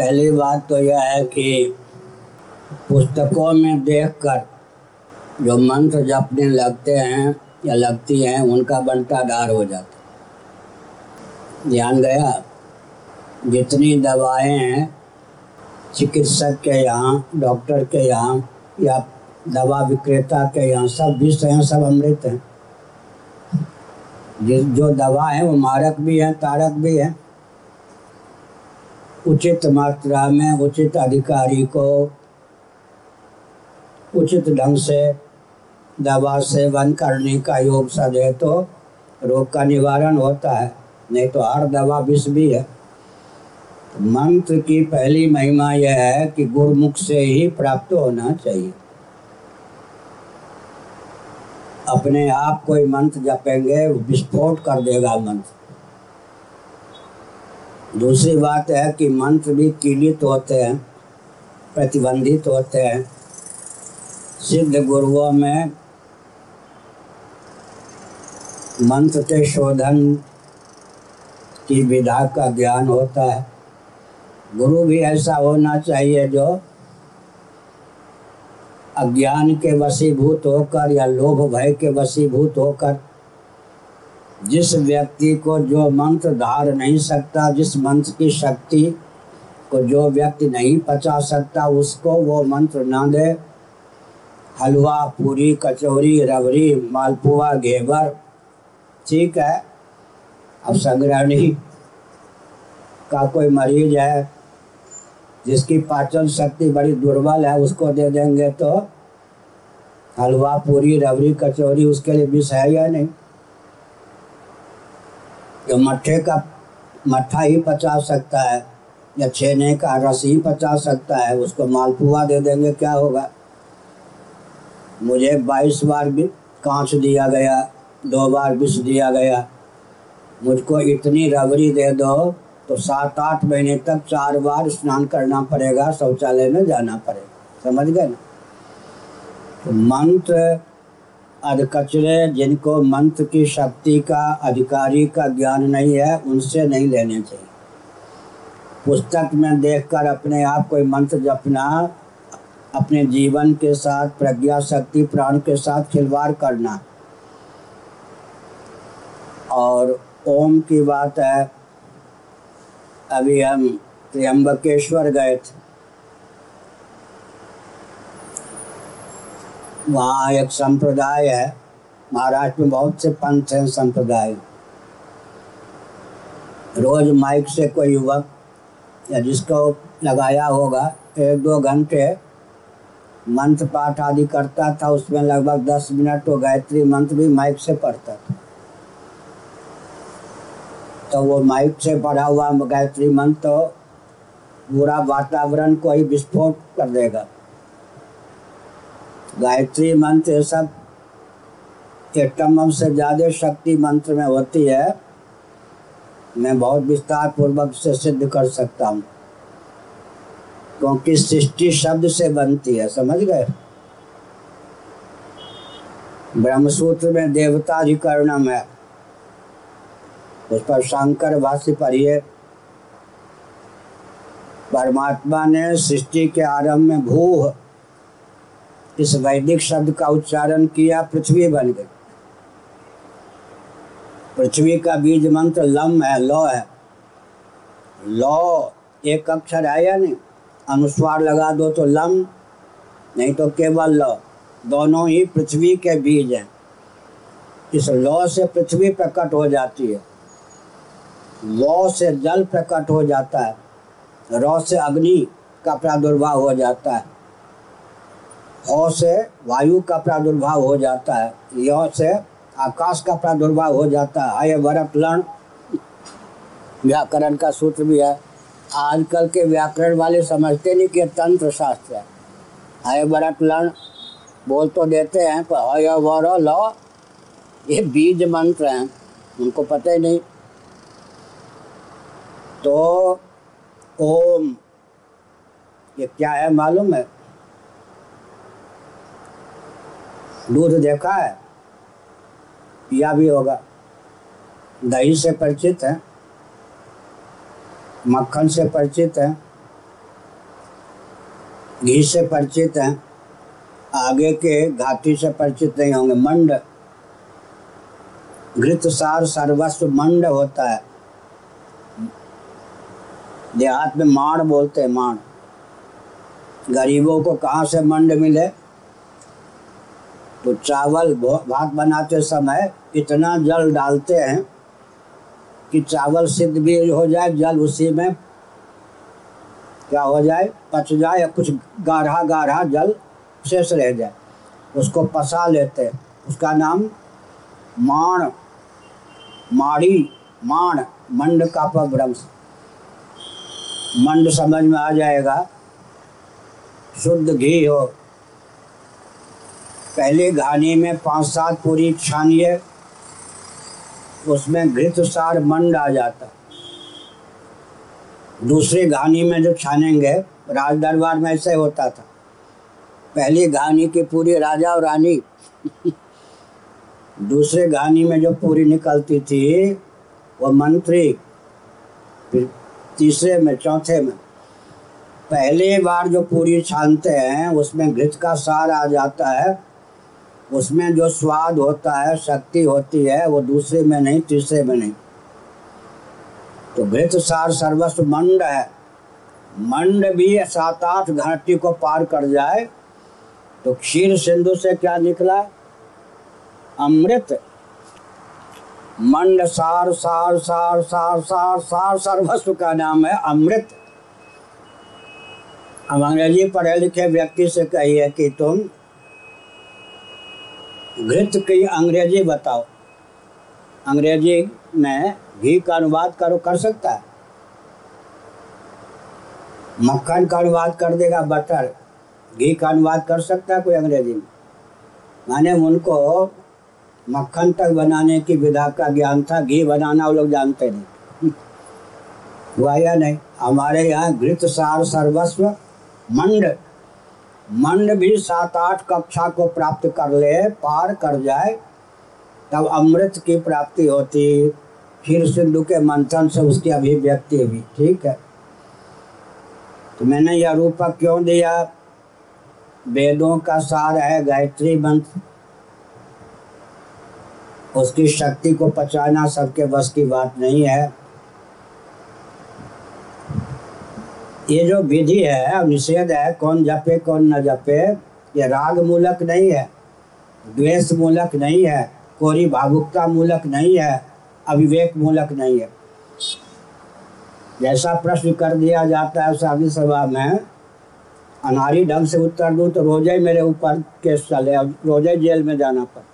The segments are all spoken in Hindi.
पहली बात तो यह है कि पुस्तकों में देखकर जो मंत्र जपने लगते हैं या लगती हैं, उनका बनता डार हो जाता ध्यान गया? जितनी दवाएँ हैं, चिकित्सक के यहाँ, डॉक्टर के यहाँ, या दवा विक्रेता के यहाँ, सब विष हैं सब अमृत हैं। जो दवा है, वो मारक भी है, तारक भी है। उचित मात्रा में उचित अधिकारी को उचित ढंग से दवा सेवन करने का योग सदे तो रोग का निवारण होता है, नहीं तो हर दवा विष भी है। मंत्र की पहली महिमा यह है कि गुरुमुख से ही प्राप्त होना चाहिए। अपने आप कोई मंत्र जपेंगे, विस्फोट कर देगा मंत्र। दूसरी बात है कि मंत्र भी कीलित होते हैं, प्रतिबंधित होते हैं। सिद्ध गुरुओं में मंत्र के शोधन की विधा का ज्ञान होता है। गुरु भी ऐसा होना चाहिए जो अज्ञान के वशीभूत होकर या लोभ भय के वशीभूत होकर जिस व्यक्ति को जो मंत्र धार नहीं सकता, जिस मंत्र की शक्ति को जो व्यक्ति नहीं पचा सकता, उसको वो मंत्र ना दे। हलवा, पूरी, कचौरी, रबड़ी, मालपुआ, घेवर, ठीक है। अब संग्रहणी का कोई मरीज़ है, जिसकी पाचन शक्ति बड़ी दुर्बल है, उसको दे देंगे तो हलवा, पूरी, रबड़ी, कचौरी, उसके लिए विष है या नहीं? जो मट्ठे का मट्ठा ही पचा सकता है, या छेने का रस ही पचा सकता है, उसको मालपुआ दे देंगे, क्या होगा? मुझे बाईस बार भी कांच दिया गया, दो बार विष दिया गया। मुझको इतनी रबड़ी दे दो तो सात आठ महीने तक चार बार स्नान करना पड़ेगा, शौचालय में जाना पड़ेगा। समझ गए ना? तो मंत्र अधकचरे जिनको मंत्र की शक्ति का अधिकारी का ज्ञान नहीं है, उनसे नहीं लेने चाहिए। पुस्तक में देखकर अपने आप कोई मंत्र जपना, अपने जीवन के साथ, प्रज्ञा शक्ति, प्राण के साथ खिलवाड़ करना। और ओम की बात है, अभी हम त्र्यंबकेश्वर गए थे। वहाँ एक संप्रदाय है। महाराष्ट्र में बहुत से पंथ हैं संप्रदाय। रोज माइक से कोई युवक या जिसको लगाया होगा, एक दो घंटे मंत्र पाठ आदि करता था, उसमें लगभग दस मिनट तो गायत्री मंत्र भी माइक से पढ़ता था। तो वो माइक से पढ़ा हुआ गायत्री मंत्र तो पूरा वातावरण को ही विस्फोट कर देगा। गायत्री मंत्र ये सब एटम से ज़्यादा शक्ति मंत्र में होती है। मैं बहुत विस्तार पूर्वक से सिद्ध कर सकता हूँ। क्योंकि सृष्टि शब्द से बनती है, समझ गए? ब्रह्मसूत्र में देवता देवताधिकरणम है। उस पर शंकर भाष्य पढ़िए। परमात्मा ने सृष्टि के आरंभ में भू इस वैदिक शब्द का उच्चारण किया, पृथ्वी बन गई। पृथ्वी का बीज मंत्र लम है, लौ है। लौ, एक अक्षर है या नहीं? अनुस्वार लगा दो तो लम, नहीं तो केवल लौ। दोनों ही पृथ्वी के बीज हैं। इस लौ से पृथ्वी प्रकट हो जाती है। लौ से जल प्रकट हो जाता है। रौ से अग्नि का प्रादुर्भाव हो जाता है। हौ से वायु का प्रादुर्भाव हो जाता है। यौ से आकाश का प्रादुर्भाव हो जाता है। आय भरत लण व्याकरण का सूत्र भी है। आजकल के व्याकरण वाले समझते नहीं कि तंत्र शास्त्र है। आय भरत लण बोल तो देते हैं, पर हय वर ल ये बीज मंत्र हैं। उनको पता ही नहीं। तो ओम, ये क्या है मालूम है? दूध देखा है, पिया भी होगा। दही से परिचित है, मक्खन से परिचित है, घी से परिचित हैं, आगे के घाटी से परिचित नहीं होंगे। मंड घृत सार सर्वस्व मंड होता है। देहात में माण बोलते हैं, माण। गरीबों को कहाँ से मंड मिले? तो चावल भात बनाते समय इतना जल डालते हैं कि चावल सिद्ध भी हो जाए, जल उसी में क्या हो जाए, पच जाए या कुछ गाढ़ा गाढ़ा जल शेष रह जाए। उसको पसा लेते हैं। उसका नाम माण, माड़ी, माण, मंड का भ्रंश मंड समझ में आ जाएगा। शुद्ध घी हो पहले घानी में पाँच सात पूरी छानिए उसमें घृत सार मंड आ जाता। दूसरी घानी में जो छानेंगे राज दरबार में ऐसे होता था। पहली घानी की पूरी राजा और रानी, दूसरे घानी में जो पूरी निकलती थी, वो मंत्री, फिर तीसरे में, चौथे में। पहली बार जो पूरी छानते हैं, उसमें घृत का सार आ जाता है उसमें जो स्वाद होता है, शक्ति होती है, वो दूसरे में नहीं, तीसरे में नहीं। तो घृत सार सर्वस्व मंड है। मंड भी सात आठ घाटी को पार कर जाए तो क्षीर सिंधु से क्या निकला? अमृत। मंड सार सार सार सार सार सार सर्वस्व का नाम है अमृत। अब अंग्रेज़ी पढ़े लिखे व्यक्ति से कहिए कि तुम घृत की अंग्रेज़ी बताओ। अंग्रेज़ी में घी का अनुवाद करो, कर सकता है। मक्खन का अनुवाद कर देगा, बटर। घी का अनुवाद कर सकता है कोई अंग्रेज़ी में? माने उनको मक्खन तक बनाने की विधा का ज्ञान था, घी बनाना वो लोग जानते नहीं। हुआ या नहीं? हमारे यहाँ घृत सार सर्वस्व मंड मंड भी सात आठ कक्षा को प्राप्त कर ले, पार कर जाए, तब अमृत की प्राप्ति होती। फिर सिंधु के मंथन से उसकी अभिव्यक्ति हुई, ठीक है? तो मैंने यह रूपक क्यों दिया? वेदों का सार है गायत्री मंत्र उसकी शक्ति को पचाना सबके बस की बात नहीं है। ये जो विधि है निषेध है, कौन जपे, कौन न जपे, ये राग मूलक नहीं है द्वेष मूलक नहीं है, कोरी भावुकता मूलक नहीं है अविवेक मूलक नहीं है। जैसा प्रश्न कर दिया जाता है शादी सभा में, अनारी ढंग से उत्तर दूँ तो रोज़े मेरे ऊपर केस चले, अब रोज़े जेल में जाना पड़े।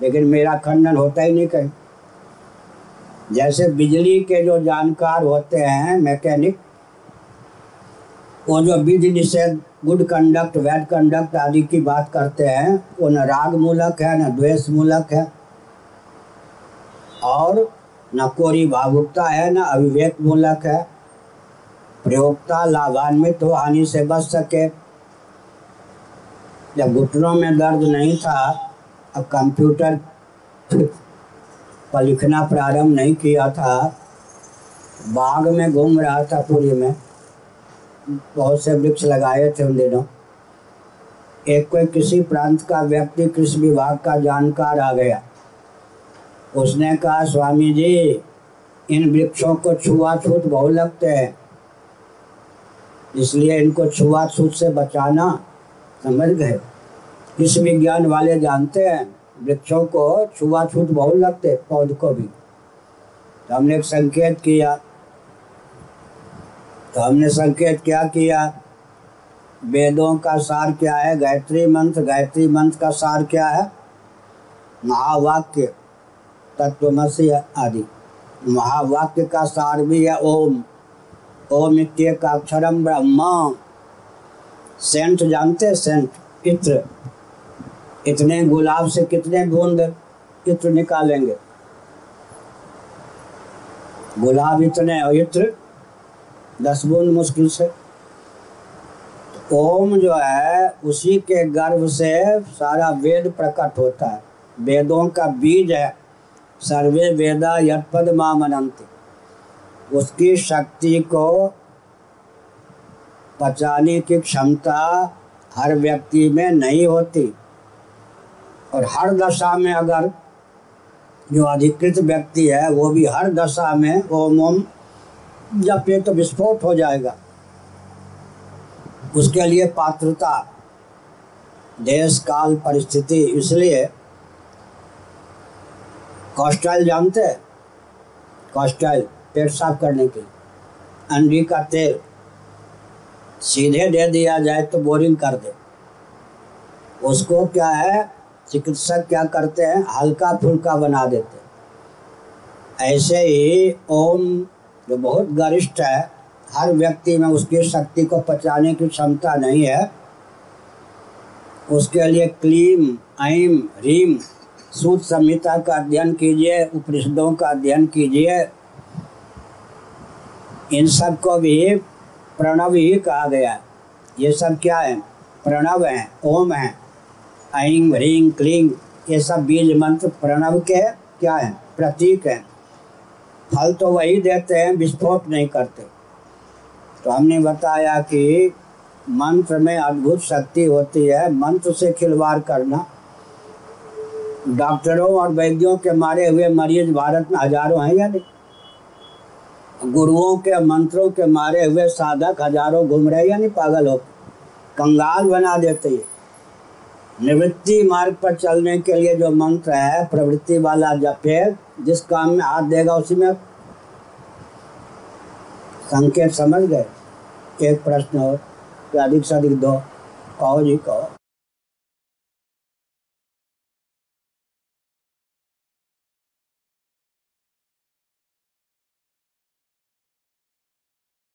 लेकिन मेरा खंडन होता ही नहीं कहीं। जैसे बिजली के जो जानकार होते हैं, मैकेनिक वो जो विधि निषेध, गुड कंडक्ट बैड कंडक्ट आदि की बात करते हैं, वो न राग मूलक है, न द्वेष मूलक है। और न कोरी भावुकता है, न अविवेक मूलक है। प्रयोगता लाभान्वित तो हानि से बच सके। जब घुटनों में दर्द नहीं था, अब कंप्यूटर पर लिखना प्रारंभ नहीं किया था। बाग में घूम रहा था पूरी में। बहुत से वृक्ष लगाए थे उन दिनों। एक कोई किसी प्रांत का व्यक्ति कृषि विभाग का जानकार आ गया। उसने कहा, स्वामी जी, इन वृक्षों को छुआछूत बहुत लगते हैं। इसलिए इनको छुआछूत से बचाना समझ गए। इस विज्ञान वाले जानते हैं, वृक्षों को छुआछूत बहुत लगते पौध को भी। तो हमने एक संकेत किया तो हमने संकेत क्या किया? वेदों का सार क्या है? गायत्री मंत्र। गायत्री मंत्र का सार क्या है? महावाक्य, तत्वमसी आदि। महावाक्य का सार भी है ओम। ओम इत्य का अक्षरम ब्रह्मा। सेंट, जानते सेंट? इत्र। इतने गुलाब से कितने बूंद इत्र निकालेंगे? गुलाब इतने और इत्र दस बूंद मुश्किल से। ओम जो है, उसी के गर्भ से सारा वेद प्रकट होता है। वेदों का बीज है, सर्वे वेदा यदपद मामनंत उसकी शक्ति को पचाने की क्षमता हर व्यक्ति में नहीं होती। और हर दशा में अगर जो अधिकृत व्यक्ति है, वो भी हर दशा में ओम ओम जपे तो विस्फोट हो जाएगा। उसके लिए पात्रता, देश, काल, परिस्थिति, इसलिए कॉस्टाइल जानते हैं? कॉस्टाइल पेट साफ़ करने के अंडी का तेल सीधे दे दिया जाए तो बोरिंग कर दे। उसको क्या है? चिकित्सक क्या करते हैं? हल्का फुल्का बना देते ऐसे ही ओम जो बहुत गरिष्ठ है, हर व्यक्ति में उसकी शक्ति को पचाने की क्षमता नहीं है। उसके लिए क्लीम, ऐम, रीम, सूत संहिता का अध्ययन कीजिए, उपनिषदों का अध्ययन कीजिए। इन सबको भी प्रणव ही कहा गया है। ये सब क्या है? प्रणव है, ओम है ऐं ह्रीं क्लीं ये सब बीज मंत्र प्रणव के क्या है? प्रतीक हैं। फल तो वही देते हैं, विस्फोट नहीं करते। तो हमने बताया कि मंत्र में अद्भुत शक्ति होती है, मंत्र से खिलवाड़ करना। डॉक्टरों और वैद्यों के मारे हुए मरीज़ भारत में हज़ारों हैं या नहीं? गुरुओं के, मंत्रों के मारे हुए साधक हज़ारों घूम रहे या नहीं? पागल हो कंगाल बना देते हैं। निवृत्ति मार्ग पर चलने के लिए जो मंत्र है, प्रवृत्ति वाला जप है जिस काम में हाथ देगा उसी में संकेत समझ गए। एक प्रश्न और अधिक से अधिक दो, कहो जी कहो।